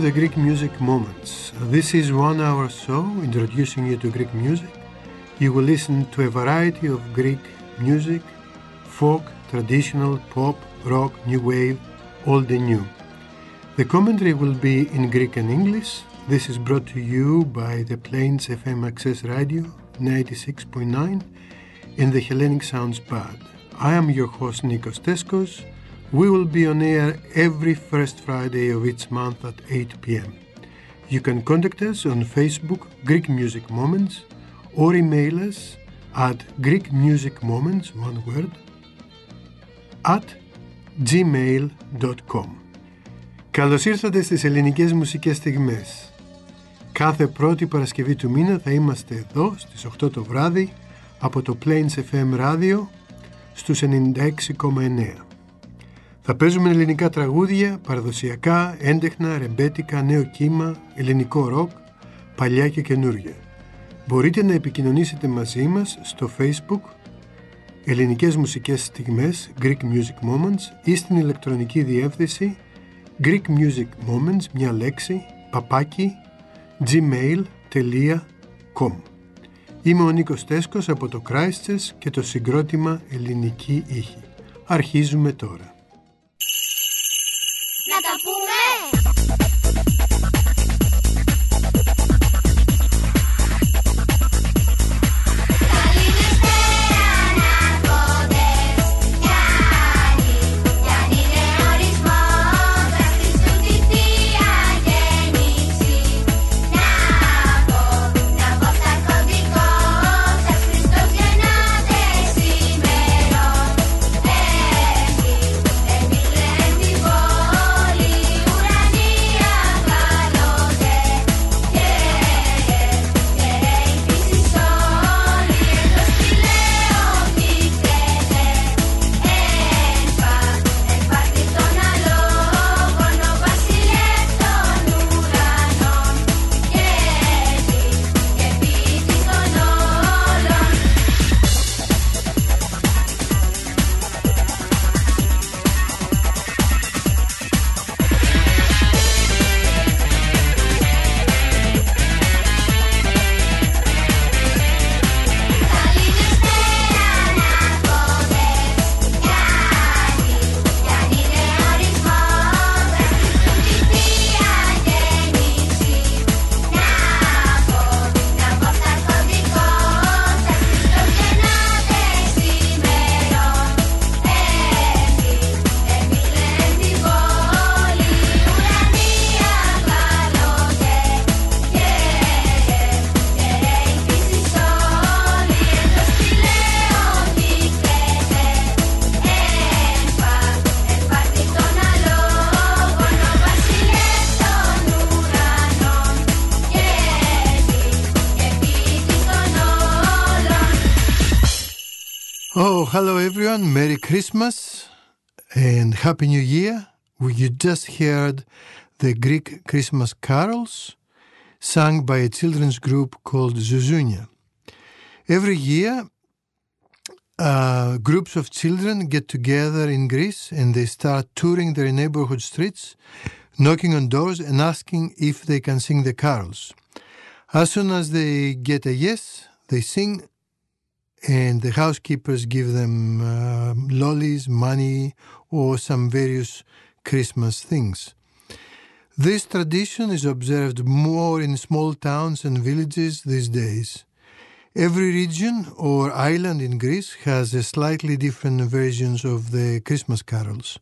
The Greek Music Moments. This is one hour show introducing you to Greek music. You will listen to a variety of Greek music, folk, traditional, pop, rock, new wave, old and new. The commentary will be in Greek and English. This is brought to you by the Plains FM Access Radio 96.9 and the Hellenic Sounds Pad. I am your host Nikos Teskos. We will be on air every first Friday of each month at 8 pm. You can contact us on Facebook, Greek Music Moments, or email us at Greek Music Moments, one word, at gmail.com. Καλώς ήρθατε στις ελληνικές μουσικές στιγμές. Κάθε πρώτη Παρασκευή του μήνα θα είμαστε εδώ στις 8 το βράδυ από το Plains FM Radio στους 96,9. Θα παίζουμε ελληνικά τραγούδια, παραδοσιακά, έντεχνα, ρεμπέτικα, νέο κύμα, ελληνικό ροκ, παλιά και καινούργια. Μπορείτε να επικοινωνήσετε μαζί μας στο Facebook Ελληνικές Μουσικές Στιγμές Greek Music Moments ή στην ηλεκτρονική διεύθυνση Greek Music Moments, μια λέξη, παπάκι, gmail.com Είμαι ο Νίκος Τέσκος από το Christchurch και το συγκρότημα Ελληνική Ήχη. Αρχίζουμε τώρα. Hello everyone. Merry Christmas and Happy New Year. We you just heard the Greek Christmas carols sung by a children's group called Zuzounia. Every year, uh, groups of children get together in Greece and they start touring their neighborhood streets, knocking on doors and asking if they can sing the carols. As soon as they get a yes, they sing and the housekeepers give them uh, lollies, money, or some various Christmas things. This tradition is observed more in small towns and villages these days. Every region or island in Greece has a slightly different versions of the Christmas carols.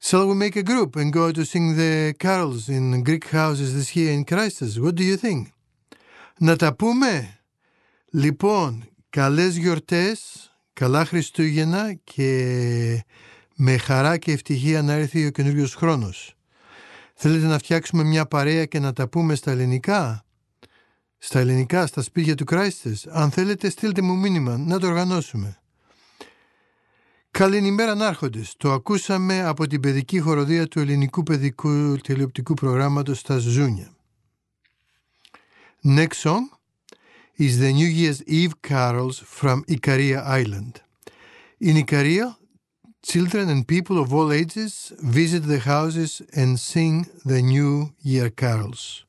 Shall we make a group and go to sing the carols in Greek houses this year in Christus? What do you think? Να τα πούμε. Λοιπόν, καλές γιορτές, καλά Χριστούγεννα και με χαρά και ευτυχία να έρθει ο καινούριο χρόνος. Θέλετε να φτιάξουμε μια παρέα και να τα πούμε στα ελληνικά; Στα ελληνικά, στα σπίτια του Christus. Αν θέλετε στείλτε μου μήνυμα να το οργανώσουμε. Καληνημέρα Νάρχοντες. Το ακούσαμε από την παιδική χοροδία του ελληνικού παιδικού τηλεοπτικού προγράμματος στα Ζούνια. Next song is the New Year's Eve carols from Ikaria Island. In Ikaria, children and people of all ages visit the houses and sing the New Year carols.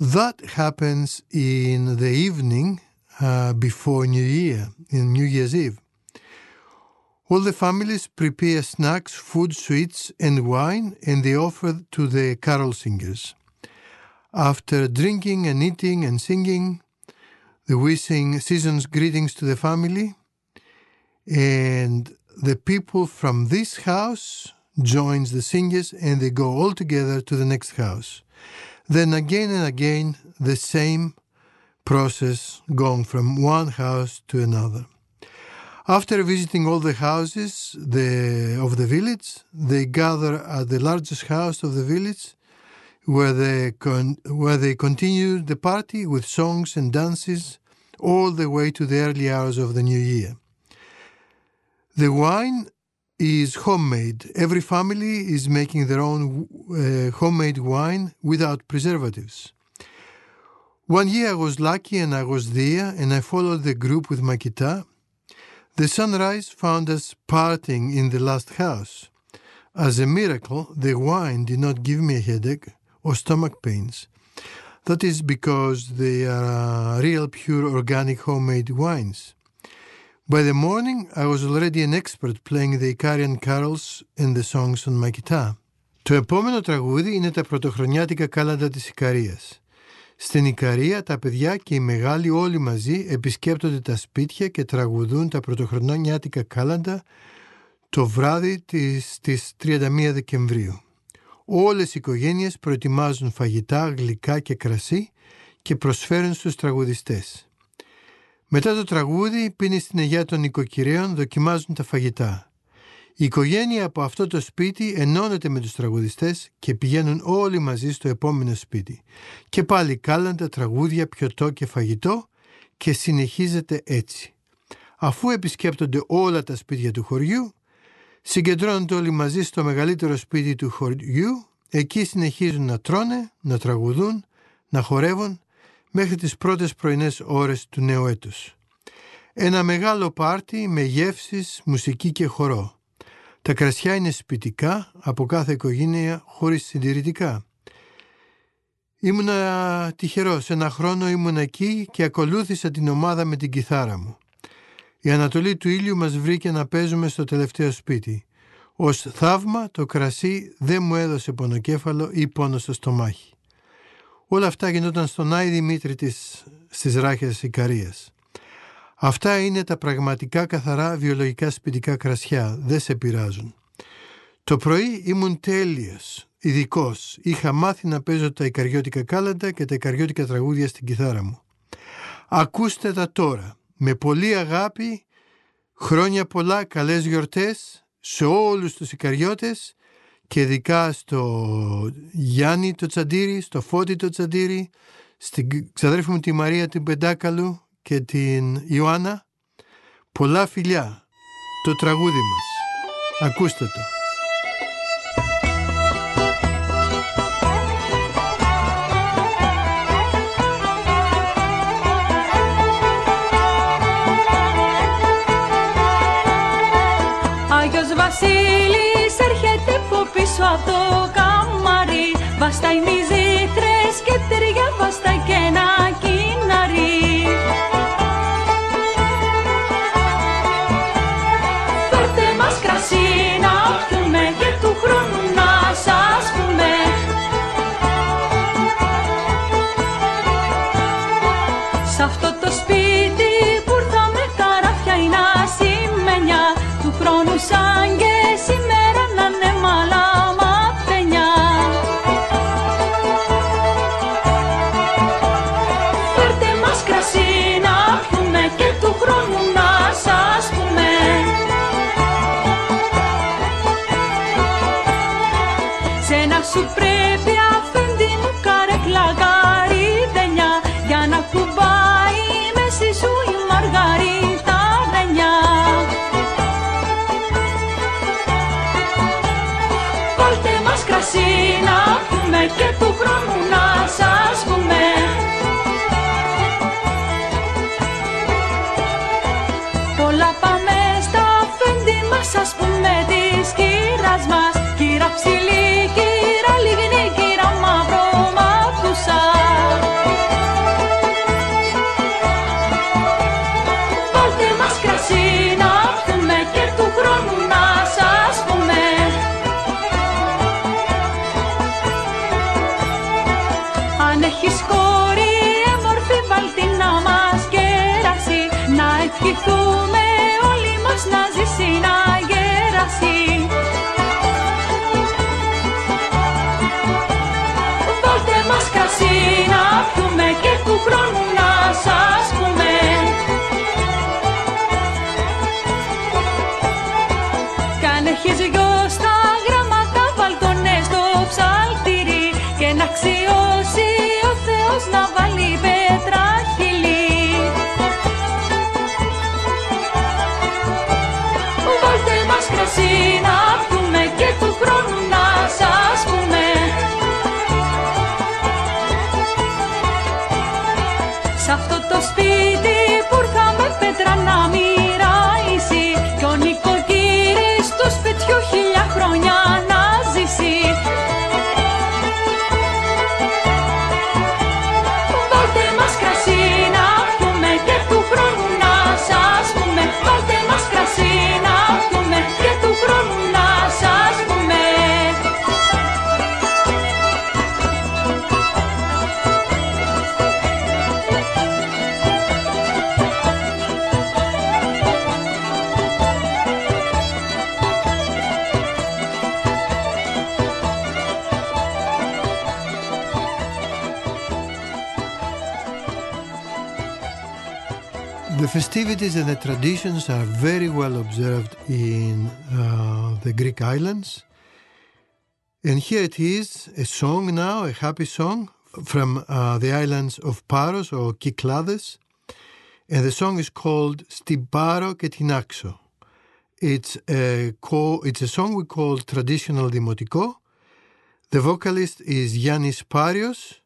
That happens in the evening uh, before New Year, in New Year's Eve. All the families prepare snacks, food, sweets, and wine, and they offer to the carol singers. After drinking and eating and singing, the we sing season's greetings to the family, and the people from this house joins the singers, and they go all together to the next house. Then again and again, the same process going from one house to another. After visiting all the houses the, of the village, they gather at the largest house of the village where they, con- where they continue the party with songs and dances all the way to the early hours of the new year. The wine is homemade. Every family is making their own uh, homemade wine without preservatives. One year I was lucky and I was there and I followed the group with my guitar. The sunrise found us partying in the last house. As a miracle, the wine did not give me a headache or stomach pains. That is because they are real, pure, organic homemade wines. By the morning, I was already an expert playing the Icarian carols and the songs on my guitar. Το επόμενο τραγούδι είναι τα πρωτοχρονιάτικα κάλαντα της Ικαρίας. Στην Ικαρία τα παιδιά και οι μεγάλοι όλοι μαζί επισκέπτονται τα σπίτια και τραγουδούν τα πρωτοχρονιάτικα κάλαντα το βράδυ της, της 31 Δεκεμβρίου. Όλες οι οικογένειες προετοιμάζουν φαγητά, γλυκά και κρασί και προσφέρουν στους τραγουδιστές. Μετά το τραγούδι, πίνει στην αιγιά των οικοκυρέων, δοκιμάζουν τα φαγητά. Η οικογένεια από αυτό το σπίτι ενώνεται με τους τραγουδιστές και πηγαίνουν όλοι μαζί στο επόμενο σπίτι. Και πάλι κάλαντα, τραγούδια, πιωτό και φαγητό και συνεχίζεται έτσι. Αφού επισκέπτονται όλα τα σπίτια του χωριού, συγκεντρώνονται όλοι μαζί στο μεγαλύτερο σπίτι του χωριού, εκεί συνεχίζουν να τρώνε, να τραγουδούν, να χορεύουν μέχρι τις πρώτες πρωινές ώρες του νέου έτους. Ένα μεγάλο πάρτι με γεύσεις, μουσική και χορό. Τα κρασιά είναι σπιτικά από κάθε οικογένεια χωρίς συντηρητικά. Ήμουνα τυχερός. Ένα χρόνο ήμουν εκεί και ακολούθησα την ομάδα με την κιθάρα μου. Η Ανατολή του ήλιου μας βρήκε να παίζουμε στο τελευταίο σπίτι. Ως θαύμα το κρασί δεν μου έδωσε πονοκέφαλο ή πόνο στο στομάχι. Όλα αυτά γινόταν στον Άι Δημήτρη της, στις ράχες Ικαρίας. Αυτά είναι τα πραγματικά καθαρά βιολογικά σπιτικά κρασιά. Δεν σε πειράζουν. Το πρωί ήμουν τέλειος, ειδικός. Είχα μάθει να παίζω τα ικαριώτικα κάλαντα και τα ικαριώτικα τραγούδια στην κιθάρα μου. Ακούστε τα τώρα. Με πολύ αγάπη, χρόνια πολλά, καλές γιορτές σε όλους τους Ικαριώτες και ειδικά στο Γιάννη το Τσαντήρι, στο Φώτη το Τσαντήρι, στην ξαδέρφη μου τη Μαρία την Πεντάκαλου και την Ιωάννα. Πολλά φιλιά. Το τραγούδι μας. Ακούστε το. Το καμάρι Βαστάει festivities and the traditions are very well observed in uh, the Greek islands. And here it is, a song now, a happy song from uh, the islands of Paros or Kyklades. And the song is called Stiparo και την Άξο. It's a, co- it's a song we call traditional Dimotiko. The vocalist is Yannis Parios.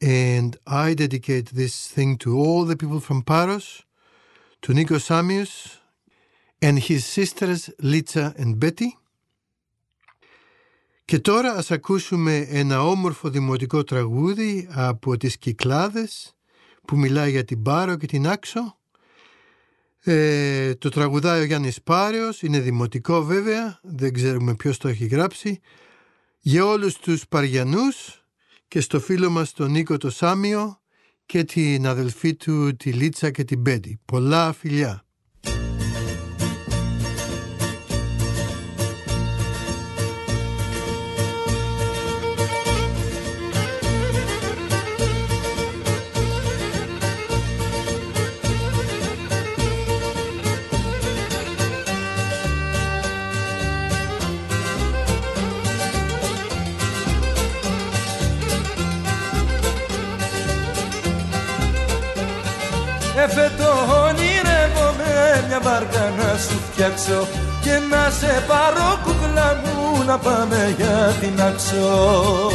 And I dedicate this thing to all the people from Paros, to Nikos Samius, and his sisters Litsa and Betty. Και τώρα ας ακούσουμε ένα όμορφο δημοτικό τραγούδι από τις Κυκλάδες που μιλάει για την Πάρο και την Άξο. Ε, το τραγουδάει ο Γιάννης Πάριος, είναι δημοτικό βέβαια, δεν ξέρουμε ποιος το έχει γράψει. Για όλους τους Παριανούς και στο φίλο μας τον Νίκο το Σάμιο και την αδελφή του τη Λίτσα και την Μπέντι. Πολλά φιλιά. Φτιάξω και να σε πάρω κουκλά μου να πάμε για την άξο.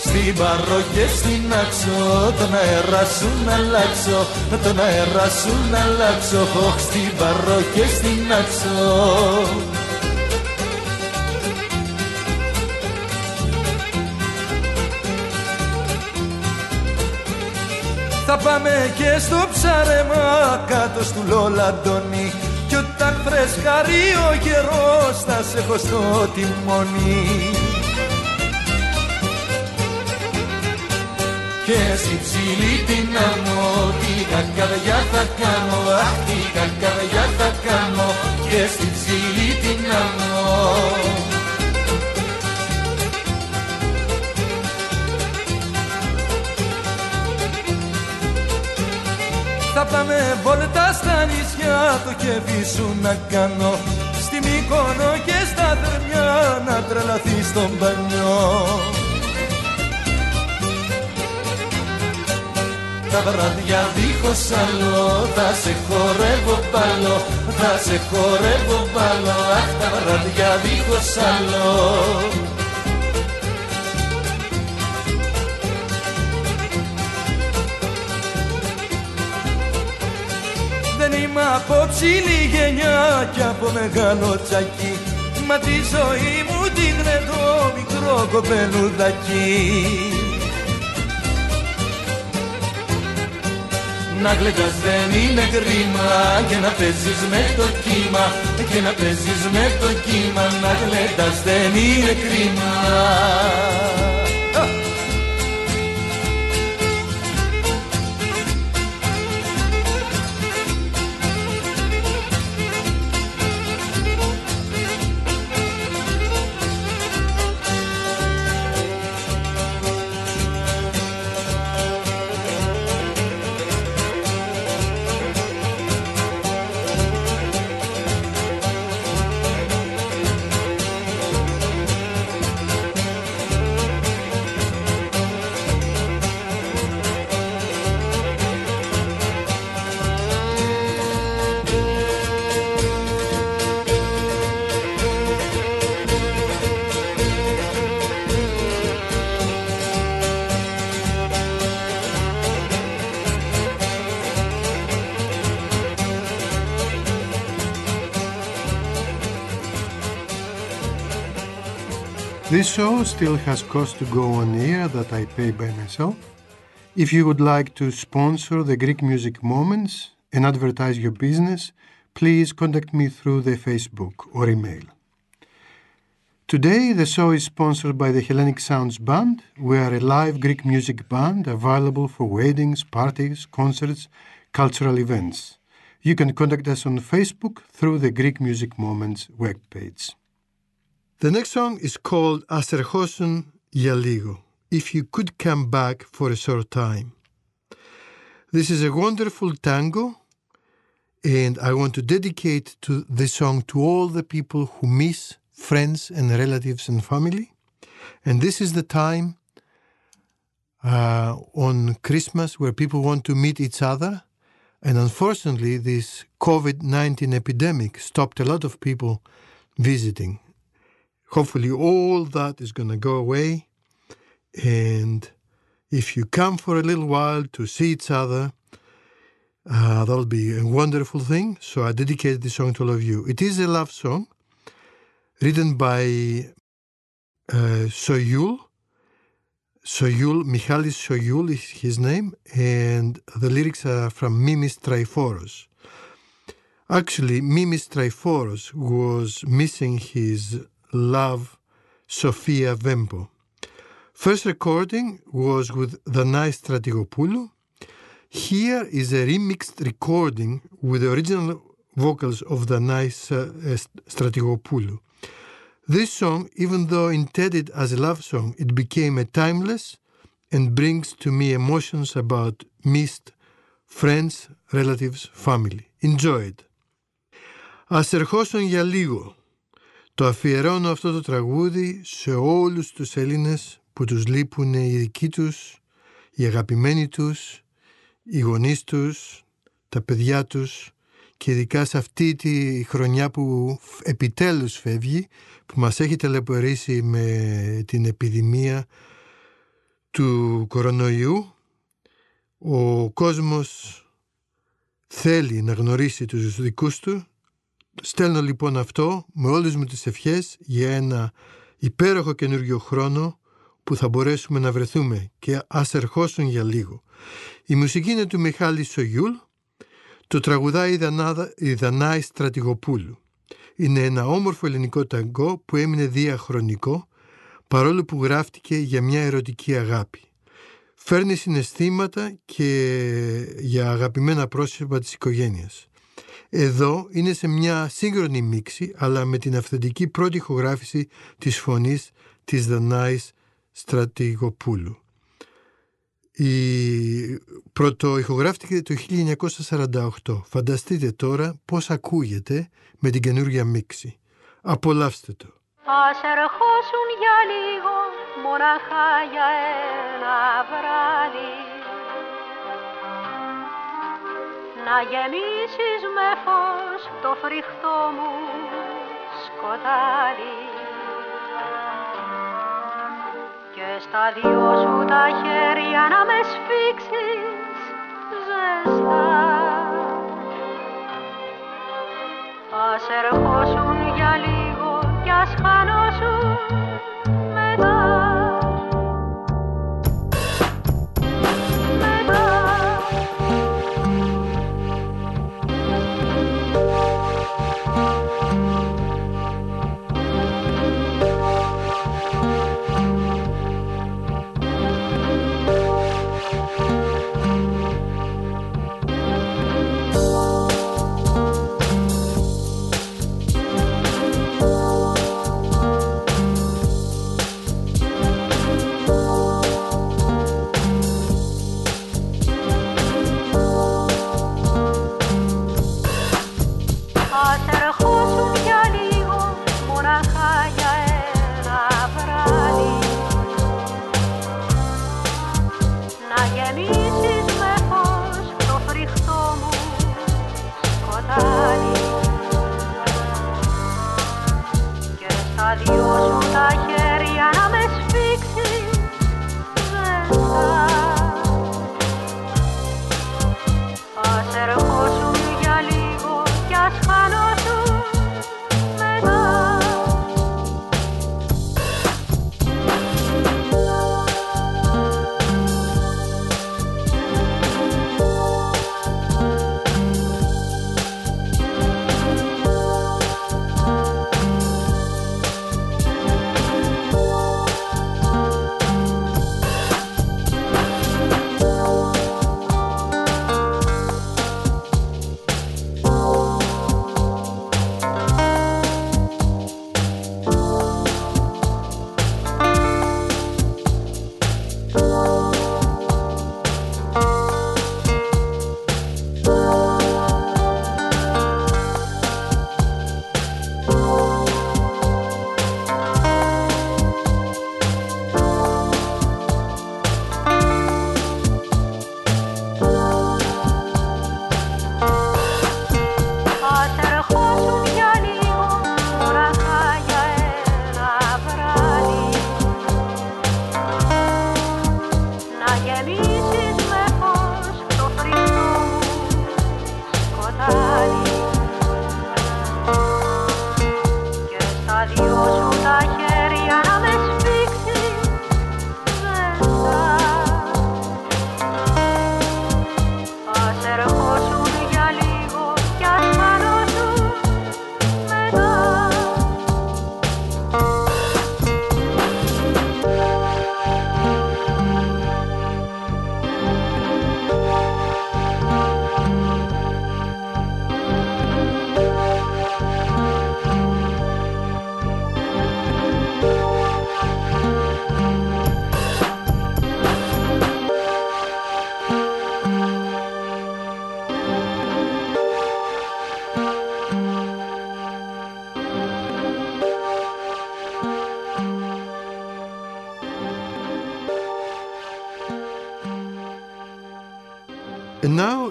Στην παρό και στην άξο τον αέρα σου να αλλάξω τον αέρα σου να αλλάξω Ωχ, στην παρό και στην άξο Θα πάμε και στο ψάρεμα κάτω στου Λολαντώνη Κι όταν φρεσκάρει ο καιρός θα σε έχω στο τιμόνι. Και στη ψηλή την άμμο την κακαδιά θα κάνω. Αχ την κακαδιά θα κάνω. Και στη ψηλή την άμμο Θα πάμε βόλτα στα νησιά το κέφι σου να κάνω. Στη Μύκονο και στα Θερμιά να τρελαθεί στον μπανιό Τα βράδια δίχως άλλο θα σε χορεύω πάλι Θα σε χορεύω πάλι Αχ τα βράδια δίχως άλλο είμαι από ψηλή γενιά κι από μεγάλο τσακί. Μα τη ζωή μου δείχνε το μικρό κοπελουδάκι. Να γλεντάς δεν είναι κρίμα Και να παίζεις με το κύμα. Και να παίζεις με το κύμα Να γλεντάς δεν είναι κρίμα This show still has costs to go on air that I pay by myself. If you would like to sponsor the Greek Music Moments and advertise your business, please contact me through the Facebook or email. Today, the show is sponsored by the Hellenic Sounds Band. We are a live Greek music band available for weddings, parties, concerts, cultural events. You can contact us on Facebook through the Greek Music Moments webpage. The next song is called Aserchosun Yaligo, If You Could Come Back for a Short Time. This is a wonderful tango, and I want to dedicate to this song to all the people who miss friends and relatives and family. And this is the time uh, on Christmas where people want to meet each other. And unfortunately, this COVID 19 epidemic stopped a lot of people visiting hopefully all that is going to go away. And if you come for a little while to see each other uh, that'll be a wonderful thing. So i dedicate this song to all of you. It is a love song written by uh, soyul. Soyul michalis soyul is his name and the lyrics are from mimis triforos actually mimis triforos was missing his love Sofia Vempo. First recording was with Danai Strategopoulou. Here is a remixed recording with the original vocals of Danai Strategopoulou. This song, even though intended as a love song, it became a timeless and brings to me emotions about missed friends, relatives, family. Enjoy it. Ας ερχόσουν για λίγο. Το αφιερώνω αυτό το τραγούδι σε όλους τους Έλληνες που τους λείπουν οι δικοί τους, οι αγαπημένοι τους, οι γονείς τους, τα παιδιά τους και ειδικά σε αυτή τη χρονιά που επιτέλους φεύγει, που μας έχει τελεπορήσει με την επιδημία του κορονοϊού, ο κόσμος θέλει να γνωρίσει τους δικούς του Στέλνω λοιπόν αυτό με όλες μου τις ευχές για ένα υπέροχο καινούργιο χρόνο που θα μπορέσουμε να βρεθούμε και ας ερχόσουν για λίγο. Η μουσική είναι του Μιχάλη Σογιούλ, το τραγουδάει η, Δανάδα, η Δανάη Στρατηγοπούλου. Είναι ένα όμορφο ελληνικό ταγκό που έμεινε διαχρονικό παρόλο που γράφτηκε για μια ερωτική αγάπη. Φέρνει συναισθήματα και για αγαπημένα πρόσωπα της οικογένειας. Εδώ είναι σε μια σύγχρονη μίξη, αλλά με την αυθεντική πρώτη ηχογράφηση της φωνής της Δανάης Στρατηγοπούλου. Η πρωτοηχογράφηκε το 1948. Φανταστείτε τώρα πώς ακούγεται με την καινούργια μίξη. Απολαύστε το. Ας ερχόσουν για λίγο, μοναχά για ένα βράδυ Να γεμίσεις με φως το φρικτό μου σκοτάδι. Και στα δυο σου τα χέρια να με σφίξεις ζεστά. Ας ερχόσουν για λίγο κι ας χανόσουν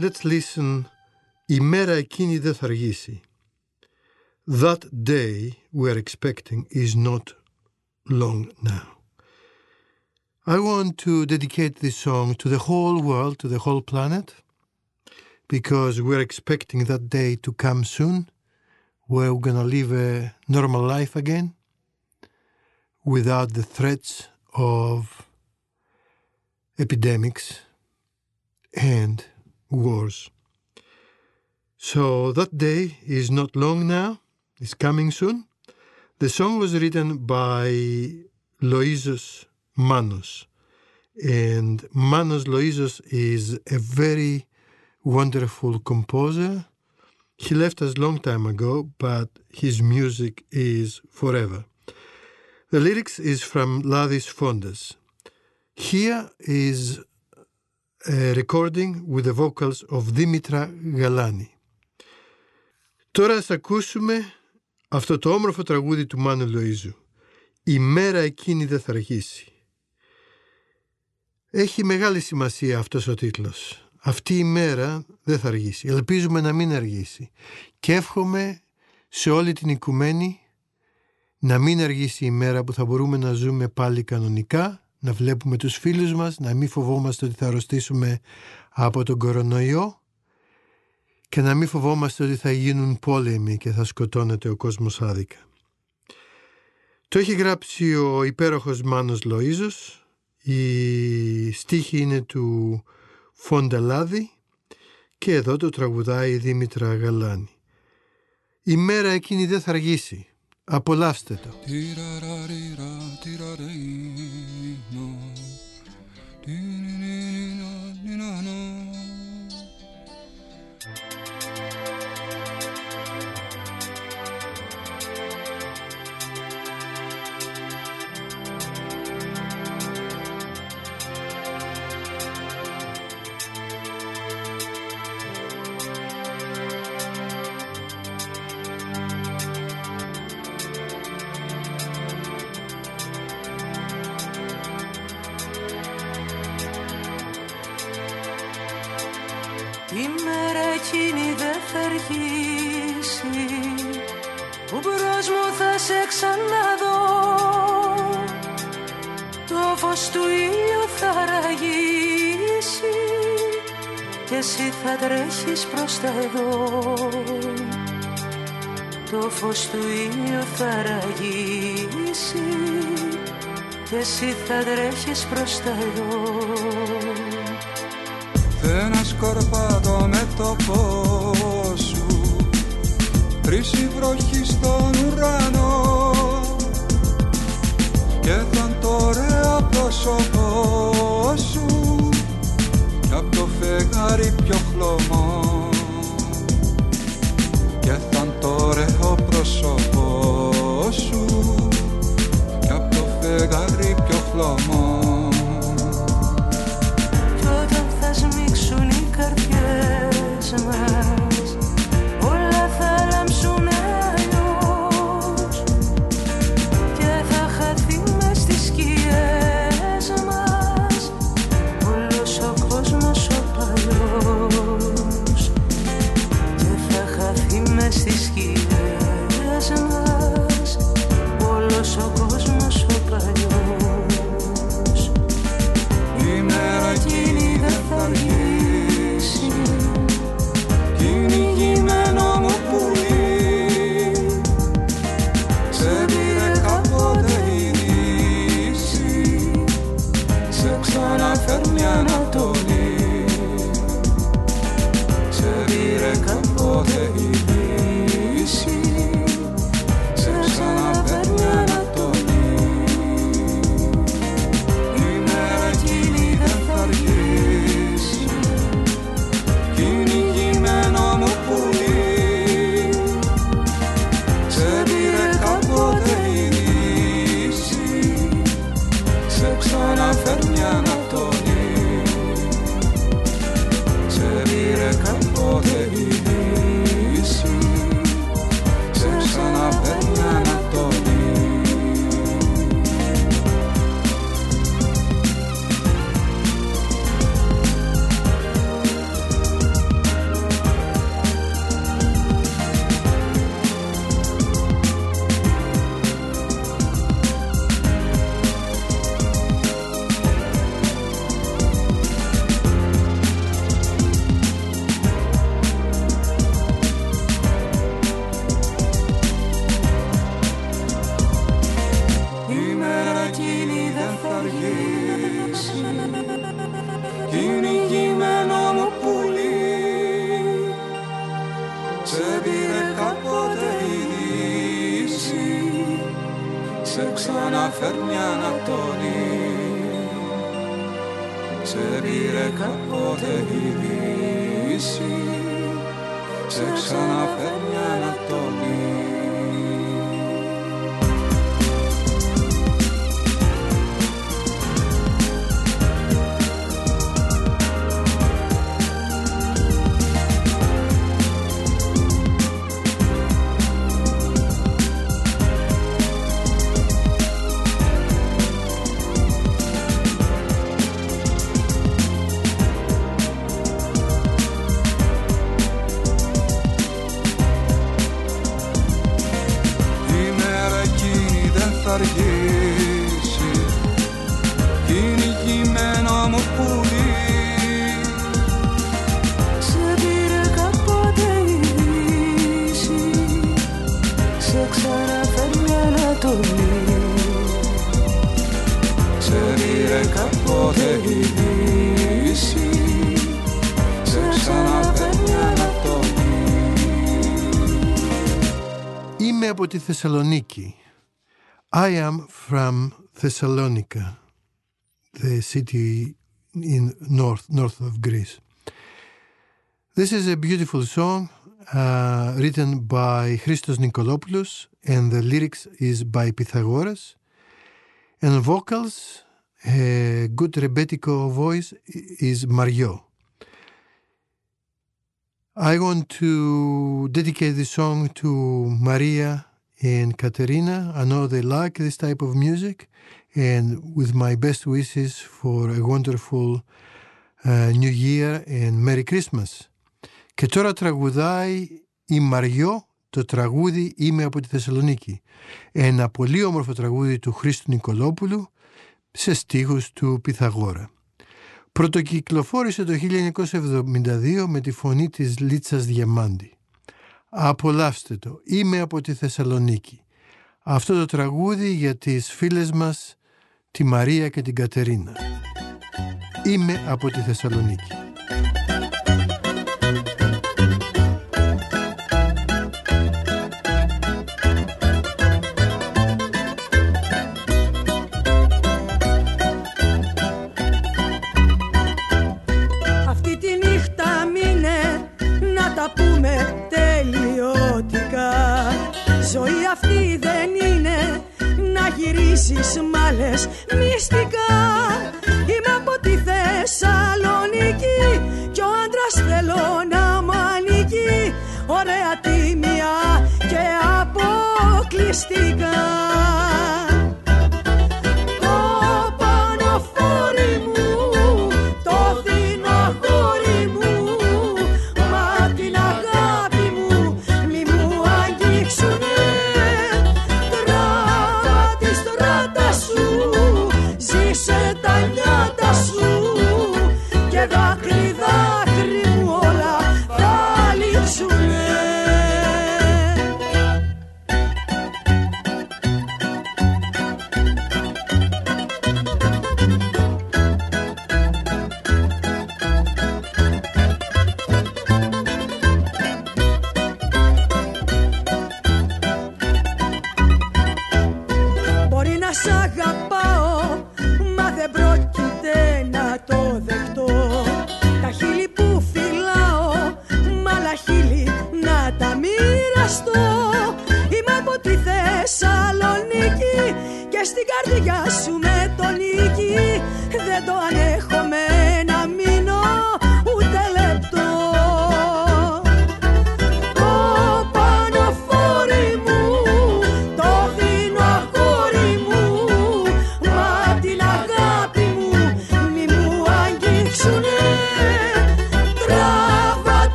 let's listen «Η μέρα εκείνη δεν θα αργήσει». That day we're expecting is not long now. I want to dedicate this song to the whole world, to the whole planet, because we're expecting that day to come soon, where we're gonna live a normal life again, without the threats of epidemics and wars. So that day is not long now, it's coming soon. The song was written by Loisos Manos. And Manos Loisos is a very wonderful composer. He left us long time ago, but his music is forever. The lyrics is from Ladis Fondas. Here is a recording with the vocals of Dimitra Galani. Τώρα ας ακούσουμε αυτό το όμορφο τραγούδι του Μάνου Λοΐζου. «Η μέρα εκείνη δεν θα αργήσει». Έχει μεγάλη σημασία αυτός ο τίτλος. Αυτή η μέρα δεν θα αργήσει. Ελπίζουμε να μην αργήσει. Και εύχομαι σε όλη την οικουμένη να μην αργήσει η μέρα που θα μπορούμε να ζούμε πάλι κανονικά, να βλέπουμε τους φίλους μας, να μην φοβόμαστε ότι θα αρρωστήσουμε από τον κορονοϊό και να μην φοβόμαστε ότι θα γίνουν πόλεμοι και θα σκοτώνεται ο κόσμος άδικα. Το έχει γράψει ο υπέροχος Μάνος Λοΐζος, η στίχη είναι του Φοντελάδη και εδώ το τραγουδάει η Δήμητρα Γαλάνη. Η μέρα εκείνη δεν θα αργήσει. Απολαύστε το. Τιραραρira, τιραρίνο. Τιρινινινο, θα αργήσει Που μπρος μου θα σε ξαναδώ. Το φως του ήλιου θα ραγίσει. Και εσύ θα τρέχεις προς τα εδώ. Το φως του ήλιου θα ραγίσει. Και εσύ θα τρέχεις προς τα εδώ. Δεν ασκορπάτω με το φως. σου Χρύση βροχή στον ουρανό. Και θα το ωραίο πρόσωπό σου Κι απ' το φεγγάρι πιο χλωμό. Και θα το ωραίο πρόσωπό Thessaloniki. I am from Thessalonica, the city in north north of Greece. This is a beautiful song uh, written by Christos Nikolopoulos, and the lyrics is by Pythagoras. And vocals, a good rebetiko voice, is Mario. I want to dedicate this song to Maria and Katerina. I know they like this type of music, and with my best wishes for a wonderful uh, New Year and Merry Christmas. Και τώρα τραγουδάει η Μαριό το τραγούδι «Είμαι από τη Θεσσαλονίκη». Ένα πολύ όμορφο τραγούδι του Χρήστου Νικολόπουλου σε στίχους του Πυθαγόρα. Πρωτοκυκλοφόρησε το 1972 με τη φωνή της Λίτσας Διαμάντη. Απολαύστε το. Είμαι από τη Θεσσαλονίκη. Αυτό το τραγούδι για τις φίλες μας τη Μαρία και την Κατερίνα. Είμαι από τη Θεσσαλονίκη. Γυρίσεις μάλες μυστικά. Είμαι από τη Θεσσαλονίκη κι ο άντρας θέλω να μ' ανήκει. Ωραία τίμια και αποκλειστικά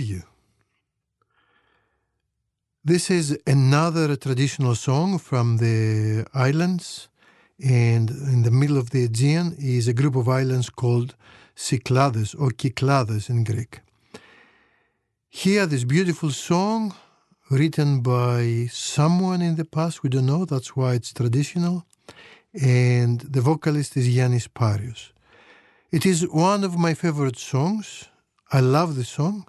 you? This is another traditional song from the islands and in the middle of the Aegean is a group of islands called Cyclades or Kyklades in Greek. Here, this beautiful song written by someone in the past, we don't know, that's why it's traditional, and the vocalist is Yannis Parios. It is one of my favorite songs. I love the song,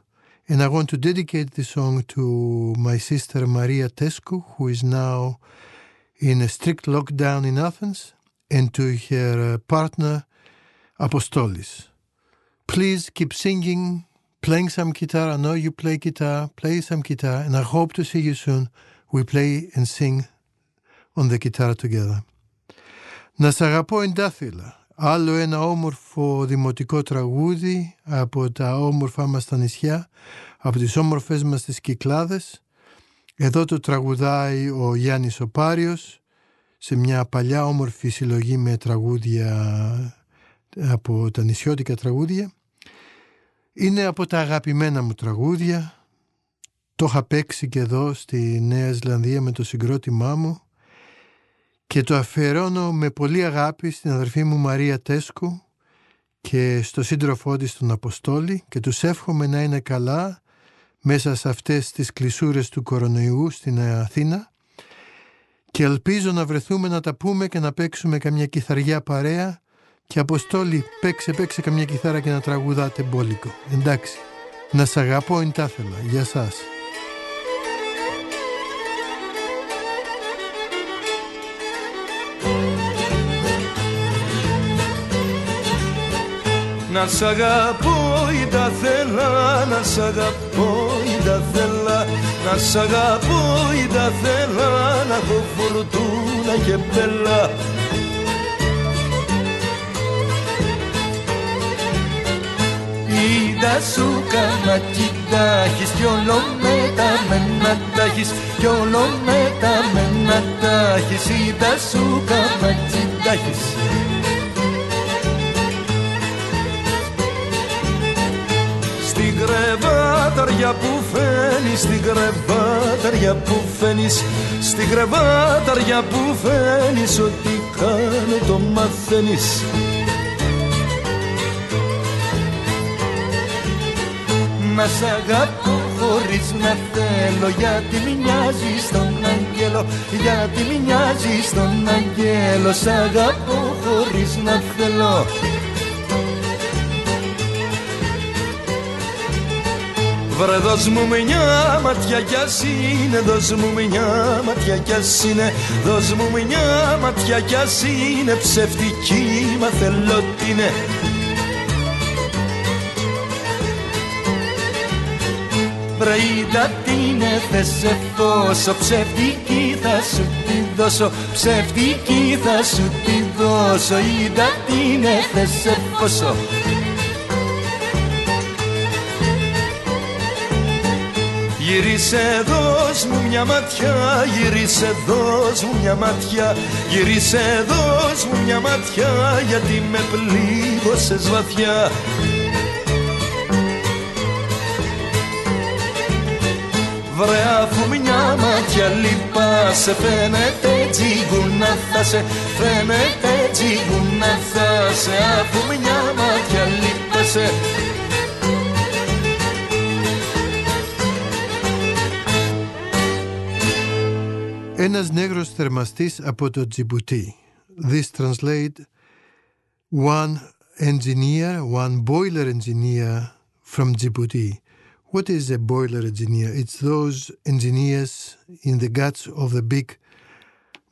and I want to dedicate the song to my sister Maria Tescu, who is now in a strict lockdown in Athens, and to her uh, partner Apostolis. Please keep singing, playing some guitar. I know you play guitar, play some guitar, and I hope to see you soon. We play and sing on the guitar together. Να σ' αγαπώ εντάθυλα. Άλλο ένα όμορφο δημοτικό τραγούδι από τα όμορφά μας τα νησιά, από τις όμορφες μας τις Κυκλάδες. Εδώ το τραγουδάει ο Γιάννης ο Πάριος σε μια παλιά όμορφη συλλογή με τραγούδια από τα νησιώτικα τραγούδια. Είναι από τα αγαπημένα μου τραγούδια. Το είχα παίξει και εδώ στη Νέα Ζηλανδία με το συγκρότημά μου και το αφιερώνω με πολύ αγάπη στην αδερφή μου Μαρία Τέσκου και στο σύντροφό της τον Αποστόλη και τους εύχομαι να είναι καλά μέσα σε αυτές τις κλεισούρες του κορονοϊού στην Αθήνα και ελπίζω να βρεθούμε να τα πούμε και να παίξουμε καμιά κιθαριά παρέα και Αποστόλη παίξε παίξε καμιά κιθάρα και να τραγουδάτε μπόλικο. Εντάξει, να σ' αγαπώ εν τα ήθελα. Γεια σας. Να σ' αγαπώ ή τα θέλα, να σ' αγαπώ ή τα θέλα. Να σ' αγαπώ ή τα θέλα, να έχω φορτούνα και πέλα. Είδα σου κάμα κοιτάχεις κι όλο μεταμένα τα έχεις κι όλο μεταμένα τα έχεις. Είδα σου κάμα κοιτάχεις Στην κρεβάταρια που φαίνεις, στην κρεβάταρια που φαίνεις Στην κρεβάταρια που φαίνεις, ό,τι κάνω το μαθαίνεις. Να σ' αγαπώ χωρίς να θέλω Γιατί μοιάζεις στον αγγέλο Γιατί μοιάζεις στον αγγέλο Σ' αγαπώ χωρίς να θέλω Βρε δώσ' μου μια ματιά κι ας είναι Δώσ' μου μια ματιά κι ας είναι Δώσ' μου μια ματιά κι ας είναι Ψευτική μα θέλω τι είναι Βρε είδα τι είναι θες σε φόσο Ψευτική θα σου τη δώσω Ψευτική θα σου τη δώσω Είδα τι είναι θες σε φόσο Γυρίσε δώσ' μου μια ματιά, γυρίσε δώσ' μου μια ματιά. Γυρίσε δώσ' μου μια ματιά γιατί με πλήγωσες βαθιά. Βρε αφού μια ματιά λυπάσαι Φαίνεται τσιγούνα θα σε Φαίνεται τσιγούνα θα σε. Αφού μια ματιά λυπάσαι Ένας νέγρος θερμαστής από το Τζιμπουτί. This translate one engineer, one boiler engineer from Djibouti. What is a boiler engineer? It's those engineers in the guts of the big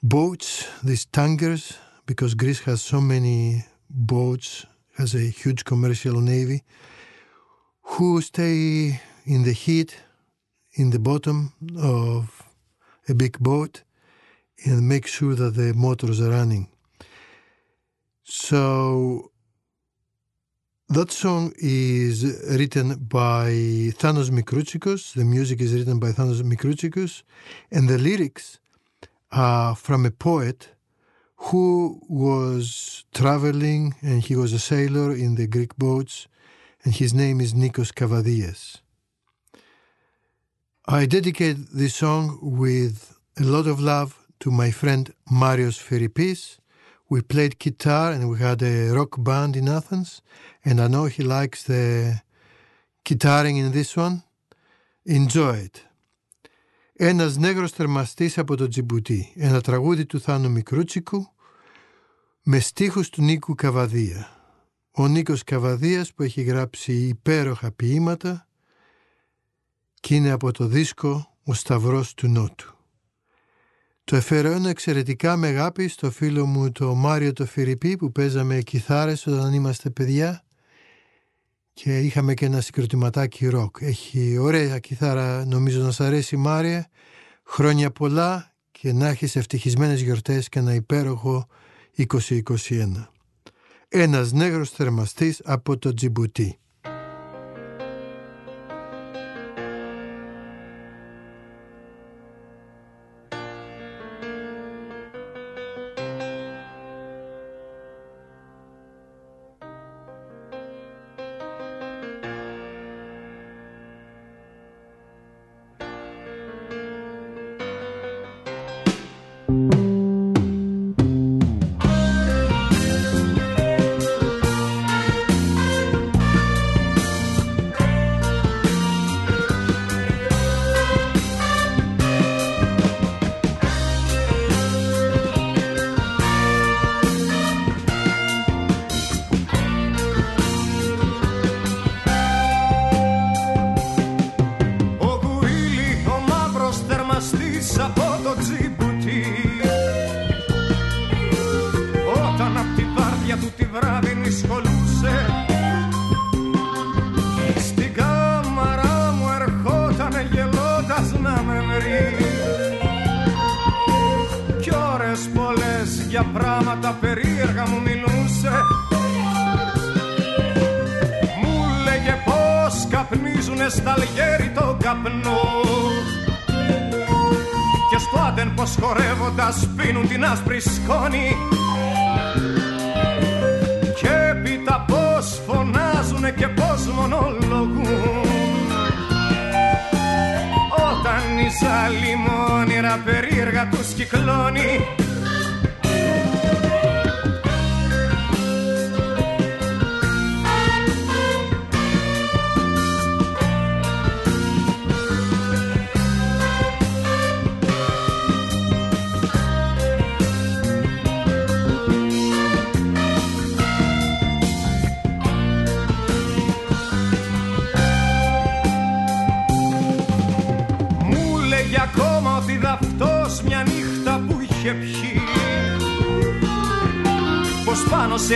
boats, these tankers, because Greece has so many boats, has a huge commercial navy, who stay in the heat in the bottom of a big boat and make sure that the motors are running. So that song is written by Thanos Mikrouchikos. The music is written by Thanos Mikrouchikos, and the lyrics are from a poet who was traveling and he was a sailor in the Greek boats, and his name is Nikos Kavadias. I dedicate this song with a lot of love to my friend Marios Feripis, we played guitar and we had a rock band in Athens. And I know he likes the guitaring in this one. Enjoy it. Ένας νέγρος θερμαστής από το Τζιμπουτί. Ένα τραγούδι του Θάνου Μικρούτσικου με στίχους του Νίκου Καβαδία. Ο Νίκος Καβαδίας που έχει γράψει υπέροχα ποίηματα και είναι από το δίσκο «Ο Σταυρός του Νότου». Το εφαιρεώνω εξαιρετικά με αγάπη στο φίλο μου το Μάριο το Φιρυπή που παίζαμε κιθάρες όταν είμαστε παιδιά και είχαμε και ένα συγκροτηματάκι ροκ. Έχει ωραία κιθάρα, νομίζω να σ' αρέσει Μάρια. Χρόνια πολλά και να έχεις ευτυχισμένες γιορτές και ένα υπέροχο 2021. Ένας νέγρος θερμαστής από το Τζιμπουτί.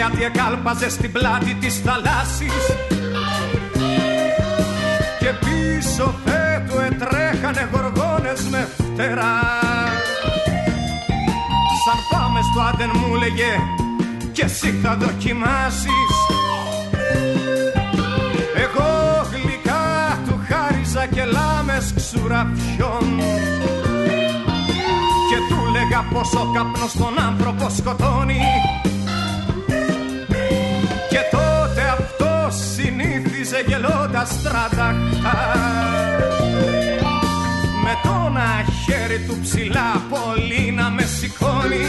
Πάνω σε άδεια κάλπαζε στην πλάτη της θαλάσσης. Και πίσω θέτου ετρέχανε γοργόνες με φτερά. Σαν πάμε στο άντεν μου λέγε και εσύ θα δοκιμάσεις. Εγώ γλυκά του χάριζα και λάμες ξουραφιών. Και του λέγα πως ο καπνός τον άνθρωπο σκοτώνει συνήθιζε γελώντας τρανταχτά Με το ένα χέρι του ψηλά πολύ να με σηκώνει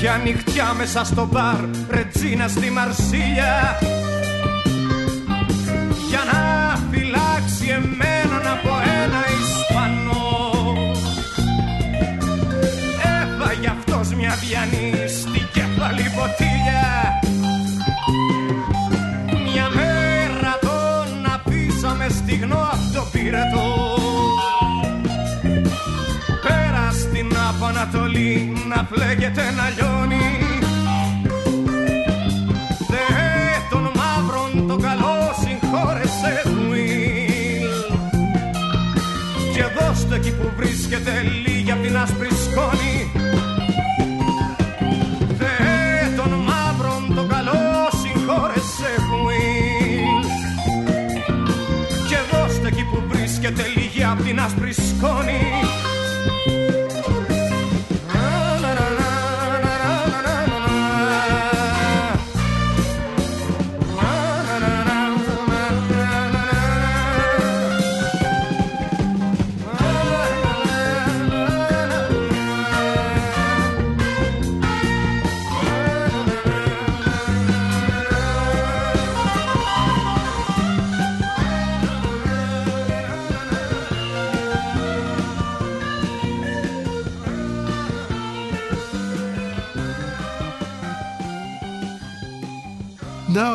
Κάποια νυχτιά μέσα στο μπαρ Ρετζίνα στη Μαρσίλια. Για να φυλάξει εμέναν από ένα Ισπανό. Έφαγε αυτός μια διανή στην κεφαλή ποτήλια. Μια μέρα τον αφήσαμε στιγνό απ' το πυρετό Πέρα στην Απανατολή να φλέγεται να λιώνει. Δε των μαύρων το καλό συγχώρεσε Will Και δώστε εκεί που βρίσκεται λίγη απ' την άσπρη σκόνη. Δε των μαύρων το καλό συγχώρεσε Will Και δώστε εκεί που βρίσκεται λίγη απ' την ασπρισκόνι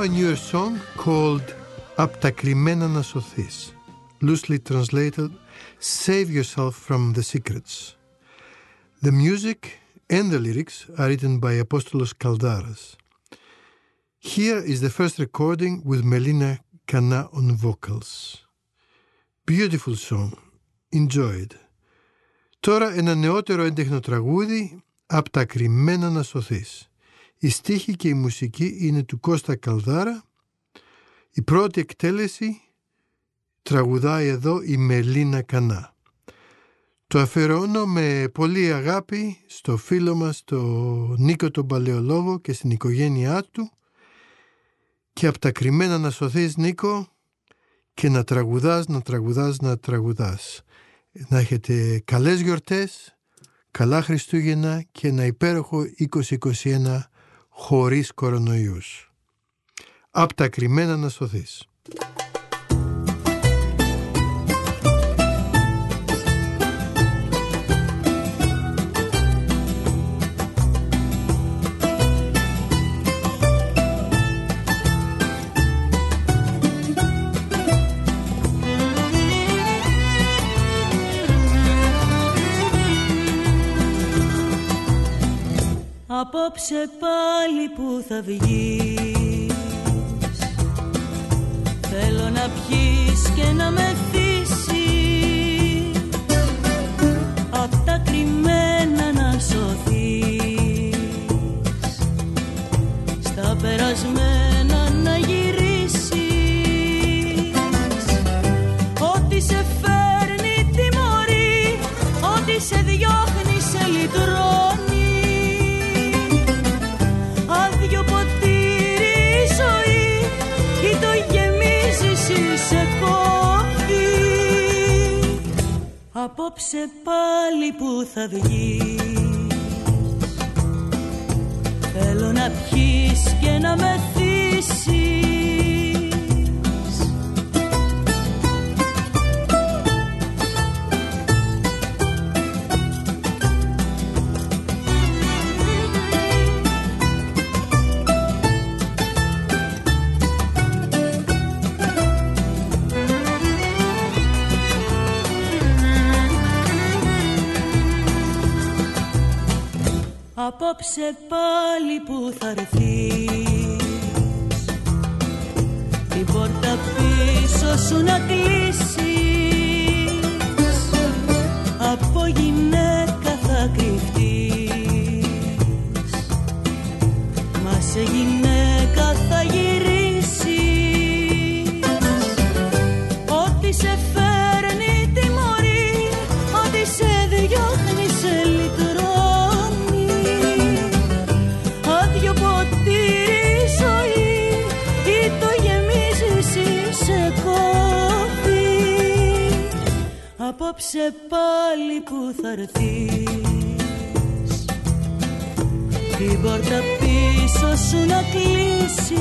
a newer song called Απ' τα κρυμμένα να σωθείς, loosely translated Save yourself from the secrets. The music and the lyrics are written by Apostolos Kaldaras. Here is the first recording with Melina Kana on vocals. Beautiful song. Enjoy it. Τώρα ένα νεότερο έντεχνο τραγούδι «Απ' τα κρυμμένα να σωθείς». Η στίχη και η μουσική είναι του Κώστα Καλδάρα. Η πρώτη εκτέλεση τραγουδάει εδώ η Μελίνα Κανά. Το αφιερώνω με πολύ αγάπη στο φίλο μας, το Νίκο τον Παλαιολόγο και στην οικογένειά του και από τα κρυμμένα να σωθείς Νίκο και να τραγουδάς, να τραγουδάς, να τραγουδάς. Να έχετε καλές γιορτές, καλά Χριστούγεννα και ένα υπέροχο 2021 χωρίς κορονοϊούς. Απ' τα κρυμμένα να σωθείς. Απόψε πάλι που θα βγεις. Θέλω να πιείς και να με Απόψε πάλι που θα βγεις. Θέλω να πιείς και να με θύσεις Απόψε πάλι που θα έρθεις Την πόρτα πίσω σου να κλείσεις. Από γυναίκα θα κρυφτείς. Μα σε γυναίκα Απόψε πάλι που θα έρθεις. Την πόρτα πίσω σου να κλείσεις.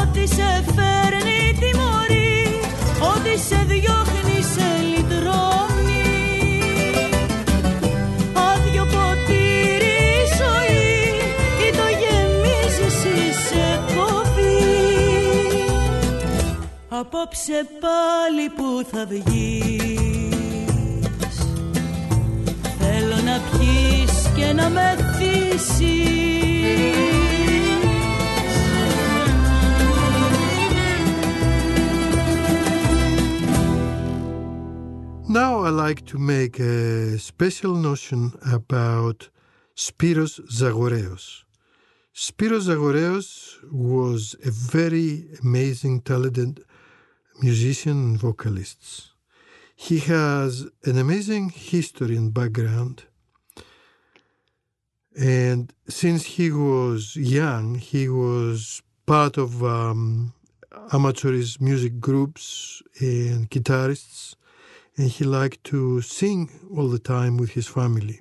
Ό,τι σε φέρνει τιμωρεί Ό,τι σε διώχνει Απόψε πάλι που θα βγεις Θέλω να πιείς και να με Now I like to make a special notion about Spiros Zagoreos. Spiros Zagoreos was a very amazing, talented musician and vocalist. He has an amazing history and background. And since he was young, he was part of um, music groups and guitarists, and he liked to sing all the time with his family.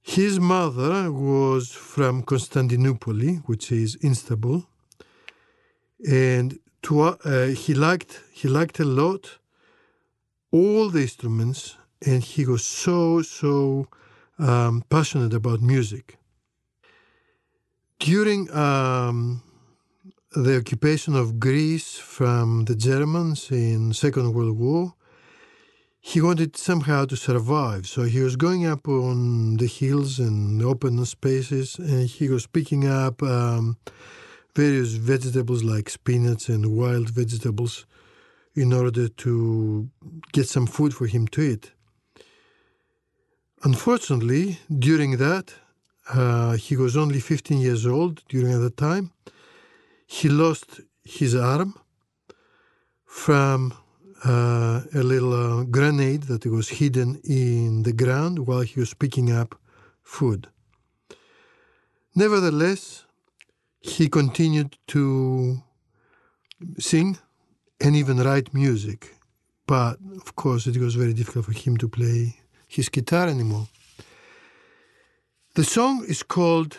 His mother was from Constantinople, which is Istanbul, and to, uh, he liked he liked a lot all the instruments, and he was so so um, passionate about music. During um, the occupation of Greece from the Germans in Second World War, he wanted somehow to survive. So he was going up on the hills and open spaces, and he was picking up um, various vegetables like spinach and wild vegetables in order to get some food for him to eat. Unfortunately, during that, uh, he was only 15 years old during that time. He lost his arm from uh, a little uh, grenade that was hidden in the ground while he was picking up food. Nevertheless, he continued to sing and even write music, but of course, it was very difficult for him to play his guitar anymore. The song is called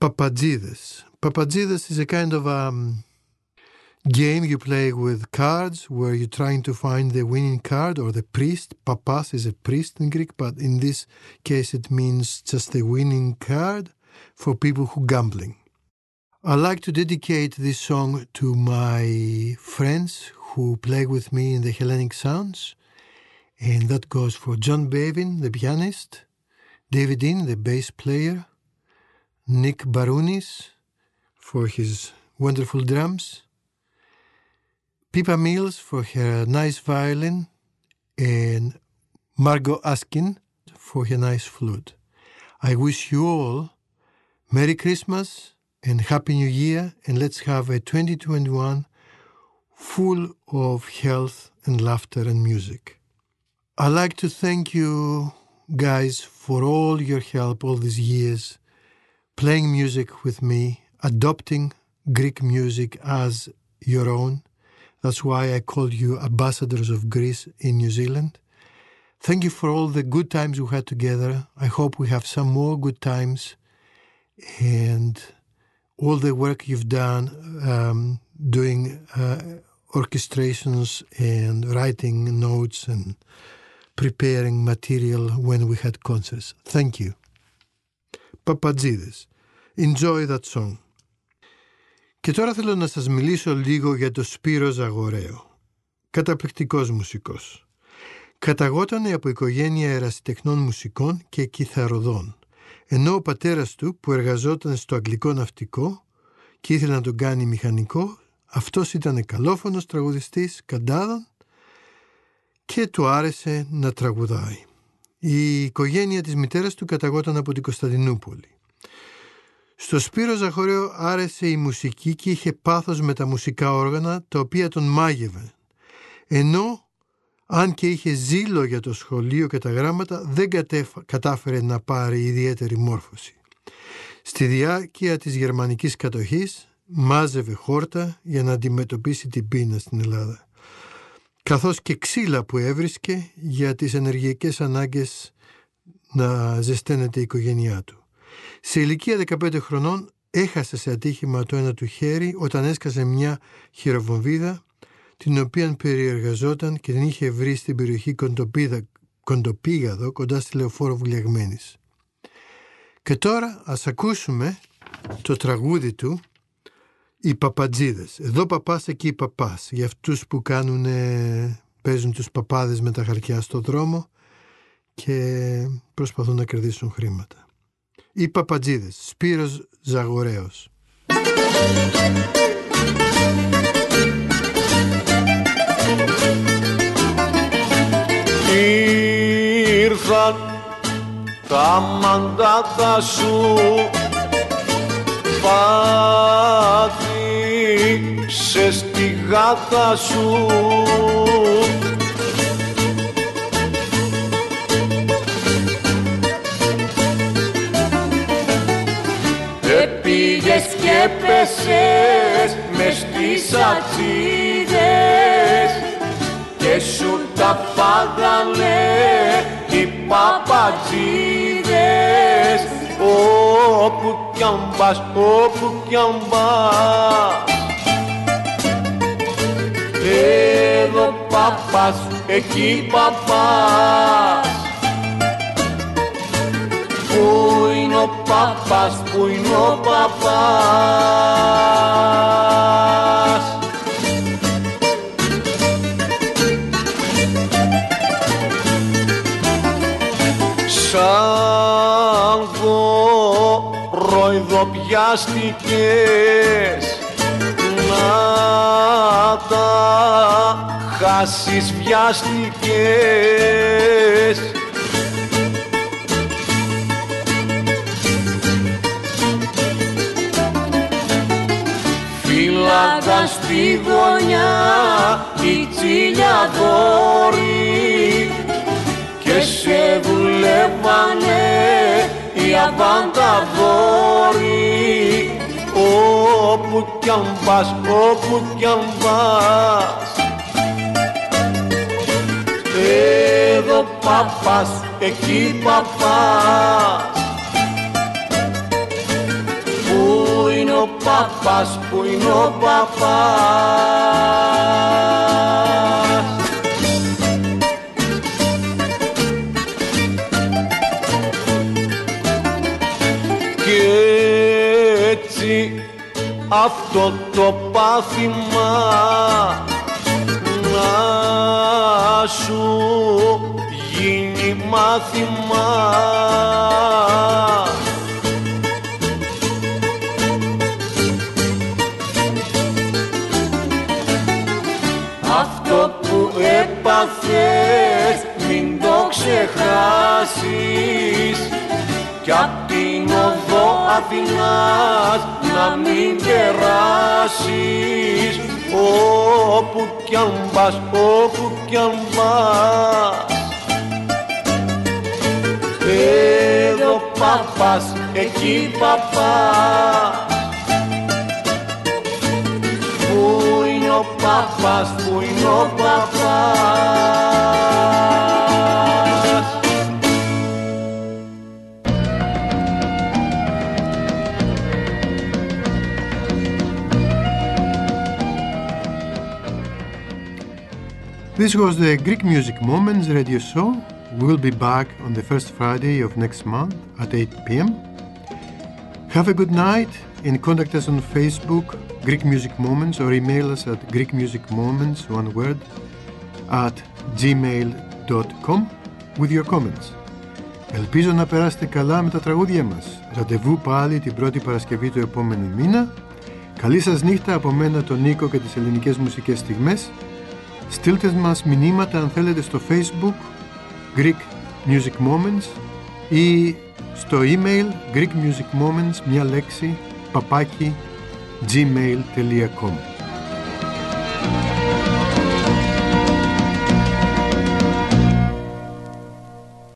Papagides. Papagides is a kind of um, game you play with cards where you're trying to find the winning card or the priest. Papas is a priest in Greek, but in this case it means just the winning card for people who gambling. I like to dedicate this song to my friends who play with me in the Hellenic Sounds, and that goes for John Bevin, the pianist, David In, the bass player, Nick Barounis for his wonderful drums, Pippa Mills for her nice violin, and Margot Askin for her nice flute. I wish you all Merry Christmas and Happy New Year, and let's have a 2021 full of health and laughter and music. I'd like to thank you guys for all your help all these years, playing music with me, adopting Greek music as your own. That's why I called you ambassadors of Greece in New Zealand. Thank you for all the good times we had together. I hope we have some more good times and all the work you've done um, doing uh, orchestrations and writing notes and preparing material when we had concerts. Thank you. Papagides. Enjoy that song. Και τώρα θέλω να σας μιλήσω λίγο για το Σπύρο Ζαγοραίο. Καταπληκτικός μουσικός. Καταγότανε από οικογένεια ερασιτεχνών μουσικών και κιθαροδών. Ενώ ο πατέρας του που εργαζόταν στο αγγλικό ναυτικό και ήθελε να τον κάνει μηχανικό, αυτός ήταν καλόφωνος τραγουδιστής καντάδων και του άρεσε να τραγουδάει. Η οικογένεια της μητέρας του καταγόταν από την Κωνσταντινούπολη. Στο Σπύρο Ζαχωρέο άρεσε η μουσική και είχε πάθος με τα μουσικά όργανα τα οποία τον μάγευε. Ενώ αν και είχε ζήλο για το σχολείο και τα γράμματα δεν κατέφ- κατάφερε να πάρει ιδιαίτερη μόρφωση. Στη διάρκεια της γερμανικής κατοχής μάζευε χόρτα για να αντιμετωπίσει την πείνα στην Ελλάδα καθώς και ξύλα που έβρισκε για τις ενεργειακές ανάγκες να ζεσταίνεται η οικογένειά του. Σε ηλικία 15 χρονών έχασε σε ατύχημα το ένα του χέρι όταν έσκασε μια χειροβομβίδα την οποία περιεργαζόταν και την είχε βρει στην περιοχή Κοντοπίδα, Κοντοπήγαδο κοντά στη Λεωφόρο Βουλιαγμένης. Και τώρα ας ακούσουμε το τραγούδι του «Οι Παπατζίδες». Εδώ παπάς, εκεί παπάς. Για αυτούς που κάνουν, παίζουν τους παπάδες με τα χαρτιά στο δρόμο και προσπαθούν να κερδίσουν χρήματα. «Οι Παπατζίδες». Σπύρος Ζαγορέος. Ήρθαν τα μαντάτα σου πάτησες τη γάτα σου. Επήγες και πέσες μες στις ατσίδες και σου τα φάγανε οι παπατζίδες όπου κι αν πας, όπου κι αν πας. Εδώ παπάς, εκεί παπάς. Πού είναι ο παπάς, πού είναι ο παπάς γοροϊδοπιάστηκες να τα χάσεις βιάστηκες. Φύλακα στη γωνιά η τσίλια δόρη και σε δουλεύανε οι αβανταδόροι όπου κι αν πας, όπου κι αν πας. Εδώ παπάς, εκεί παπάς. Πού είναι ο παπάς, πού είναι ο παπάς αυτό το πάθημα να σου γίνει μάθημα. Αυτό που έπαθες μην το ξεχάσεις. Κι απ' την οδό Αθηνάς να μην περάσεις όπου κι αν πας, όπου κι αν πας. Εδώ παπάς, εκεί παπάς. Πού είναι ο παπάς, πού είναι ο παπάς This was the Greek Music Moments radio show. We'll be back on the first Friday of next month at 8 pm. Have a good night and contact us on Facebook, Greek Music Moments, or email us at GreekMusicMoments, one word, at gmail.com with your comments. Ελπίζω να περάσετε καλά με τα τραγούδια μας. Ραντεβού πάλι την πρώτη Παρασκευή του επόμενου μήνα. Καλή σας νύχτα από μένα τον Νίκο και τις ελληνικές μουσικές στιγμές. Στείλτε μας μηνύματα αν θέλετε στο Facebook Greek Music Moments ή στο email Greek Music Moments μια λέξη παπάκι gmail.com